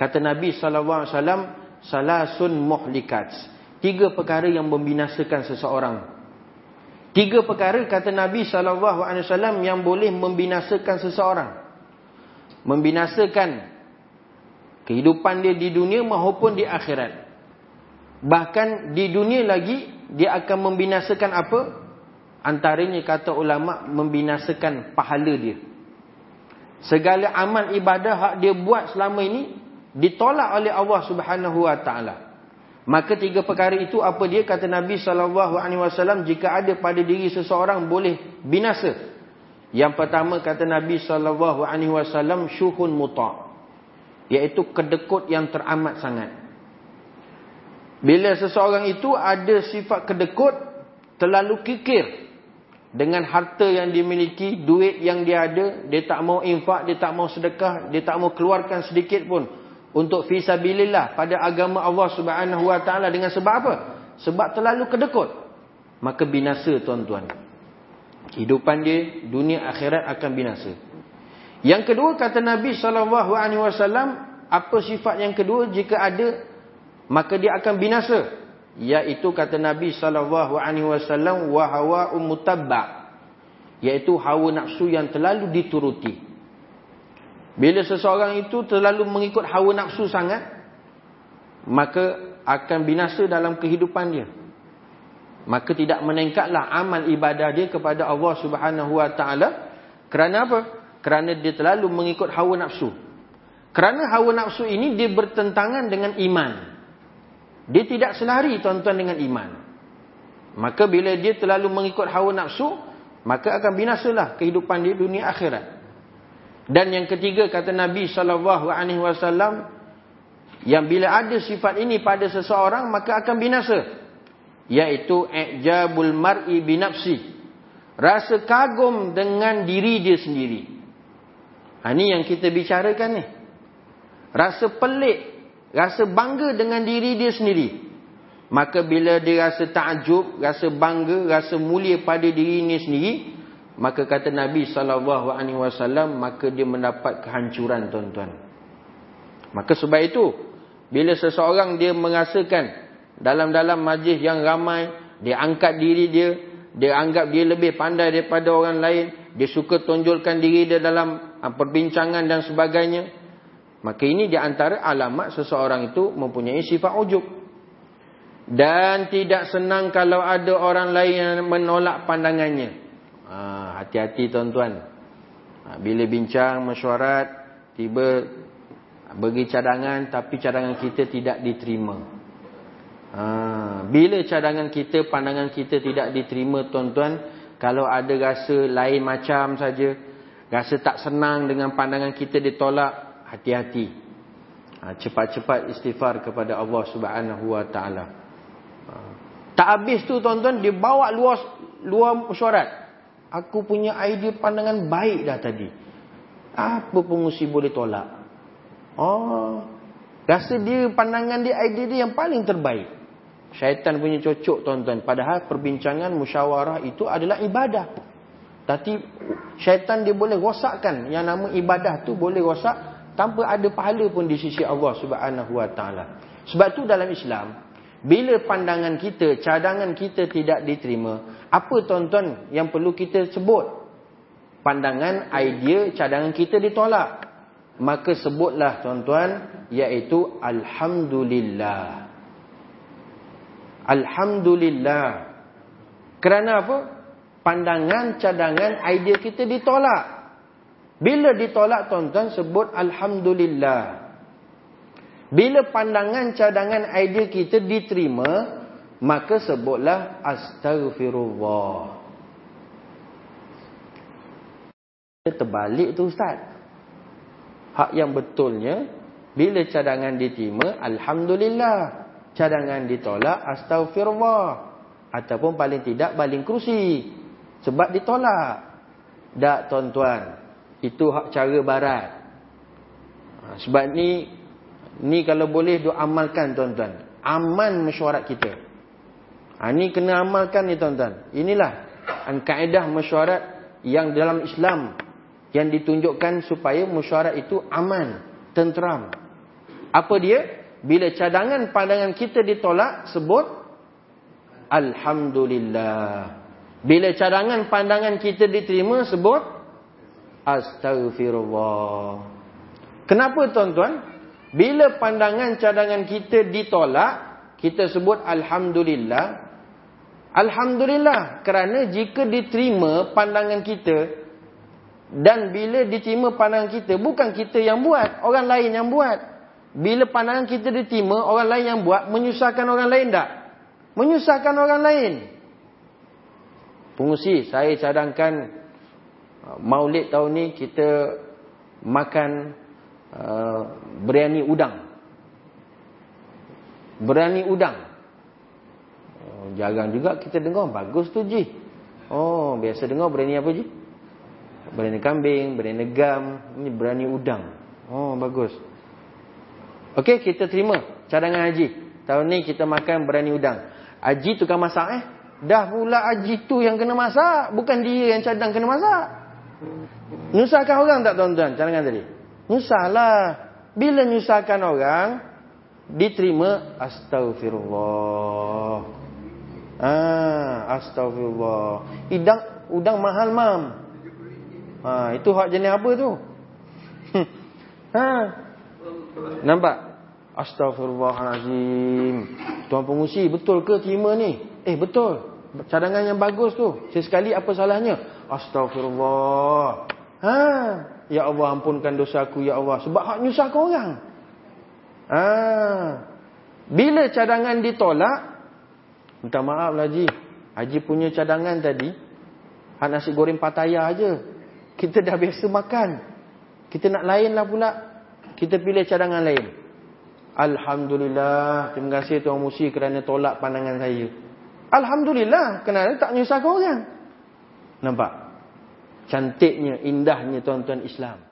Kata Nabi wasallam, salasun muhlikat. Tiga perkara yang membinasakan seseorang. Tiga perkara kata Nabi wasallam yang boleh membinasakan seseorang. Membinasakan kehidupan dia di dunia maupun di akhirat. Bahkan di dunia lagi dia akan membinasakan apa? Antaranya kata ulama membinasakan pahala dia. Segala amal ibadah hak dia buat selama ini ditolak oleh Allah Subhanahu wa taala. Maka tiga perkara itu apa dia kata Nabi sallallahu alaihi wasallam jika ada pada diri seseorang boleh binasa. Yang pertama kata Nabi sallallahu alaihi wasallam syuhun muta. Iaitu kedekut yang teramat sangat. Bila seseorang itu ada sifat kedekut terlalu kikir dengan harta yang dimiliki, duit yang dia ada, dia tak mau infak, dia tak mau sedekah, dia tak mau keluarkan sedikit pun untuk fisabilillah pada agama Allah Subhanahu wa taala dengan sebab apa? Sebab terlalu kedekut. Maka binasa tuan-tuan. Kehidupan dia dunia akhirat akan binasa. Yang kedua kata Nabi sallallahu alaihi wasallam, apa sifat yang kedua jika ada maka dia akan binasa. Iaitu kata Nabi sallallahu alaihi wasallam wa hawa umutabba. Iaitu hawa nafsu yang terlalu dituruti. Bila seseorang itu terlalu mengikut hawa nafsu sangat, maka akan binasa dalam kehidupan dia. Maka tidak meningkatlah amal ibadah dia kepada Allah Subhanahu Wa Taala. Kerana apa? Kerana dia terlalu mengikut hawa nafsu. Kerana hawa nafsu ini dia bertentangan dengan iman. Dia tidak selari tuan-tuan dengan iman. Maka bila dia terlalu mengikut hawa nafsu, maka akan binasalah kehidupan dia dunia akhirat. Dan yang ketiga kata Nabi sallallahu alaihi wasallam yang bila ada sifat ini pada seseorang maka akan binasa yaitu ijabul mar'i bi nafsi. Rasa kagum dengan diri dia sendiri. Ha ni yang kita bicarakan ni. Rasa pelik rasa bangga dengan diri dia sendiri. Maka bila dia rasa takjub rasa bangga rasa mulia pada diri ini sendiri maka kata Nabi wasallam maka dia mendapat kehancuran tuan-tuan. Maka sebab itu bila seseorang dia merasakan dalam-dalam majlis yang ramai dia angkat diri dia, dia anggap dia lebih pandai daripada orang lain, dia suka tonjolkan diri dia dalam ah, perbincangan dan sebagainya. Maka ini di antara alamat seseorang itu mempunyai sifat ujub. Dan tidak senang kalau ada orang lain yang menolak pandangannya. Ha, hati-hati ha, tuan-tuan. Ha, bila bincang mesyuarat, tiba bagi cadangan tapi cadangan kita tidak diterima. Ha, bila cadangan kita, pandangan kita tidak diterima tuan-tuan, kalau ada rasa lain macam saja, rasa tak senang dengan pandangan kita ditolak, hati-hati. Ha, cepat-cepat istighfar kepada Allah Subhanahu Wa Taala. Tak habis tu tuan-tuan, dia bawa luar luar mesyuarat. Aku punya idea pandangan baik dah tadi. Apa pengusi boleh tolak? Oh, rasa dia pandangan dia, idea dia yang paling terbaik. Syaitan punya cocok tuan-tuan. Padahal perbincangan musyawarah itu adalah ibadah. Tapi syaitan dia boleh rosakkan. Yang nama ibadah tu boleh rosak tanpa ada pahala pun di sisi Allah subhanahu wa ta'ala. Sebab tu dalam Islam, bila pandangan kita, cadangan kita tidak diterima, apa tuan-tuan yang perlu kita sebut? Pandangan, idea, cadangan kita ditolak. Maka sebutlah tuan-tuan, iaitu Alhamdulillah. Alhamdulillah. Kerana apa? Pandangan, cadangan, idea kita ditolak. Bila ditolak tuan-tuan, sebut Alhamdulillah. Bila pandangan cadangan idea kita diterima, maka sebutlah astaghfirullah. Terbalik tu ustaz. Hak yang betulnya bila cadangan diterima alhamdulillah. Cadangan ditolak astaghfirullah. Ataupun paling tidak baling kerusi. Sebab ditolak. Tak tuan-tuan. Itu hak cara barat. Ha, sebab ni Ni kalau boleh doa amalkan tuan-tuan. Aman mesyuarat kita. Ha, ni kena amalkan ni tuan-tuan. Inilah kaedah mesyuarat yang dalam Islam. Yang ditunjukkan supaya mesyuarat itu aman. Tenteram. Apa dia? Bila cadangan pandangan kita ditolak, sebut Alhamdulillah. Bila cadangan pandangan kita diterima, sebut Astaghfirullah. Kenapa tuan-tuan? Bila pandangan cadangan kita ditolak, kita sebut Alhamdulillah. Alhamdulillah. Kerana jika diterima pandangan kita, dan bila diterima pandangan kita, bukan kita yang buat, orang lain yang buat. Bila pandangan kita diterima, orang lain yang buat, menyusahkan orang lain tak? Menyusahkan orang lain. Pengusi, saya cadangkan uh, maulid tahun ni kita makan uh, berani udang. Berani udang. Oh, jarang juga kita dengar. Bagus tu, Ji. Oh, biasa dengar berani apa, Ji? Berani kambing, berani gam. Ini berani udang. Oh, bagus. Okey, kita terima cadangan Haji. Tahun ni kita makan berani udang. Haji tukang masak eh? Dah pula haji tu yang kena masak. Bukan dia yang cadang kena masak. Nyusahkan orang tak tuan-tuan cadangan tadi? Nyusahlah. Bila nyusahkan orang, diterima astagfirullah. Ah, astagfirullah. Idang udang mahal mam. Ha, itu hak jenis apa tu? ha. Nampak? Astagfirullahalazim. Tuan pengusi, betul ke terima ni? Eh, betul. Cadangan yang bagus tu. Sesekali apa salahnya? Astagfirullah. Ha, ya Allah ampunkan dosaku ya Allah sebab hak nyusahkan orang. Ha. Bila cadangan ditolak, minta maaf lah Haji. Haji punya cadangan tadi hak nasi goreng pataya aja. Kita dah biasa makan. Kita nak lain lah pula. Kita pilih cadangan lain. Alhamdulillah. Terima kasih Tuan Musi kerana tolak pandangan saya. Alhamdulillah kerana tak menyusahkan orang. Nampak? Cantiknya, indahnya tuan-tuan Islam.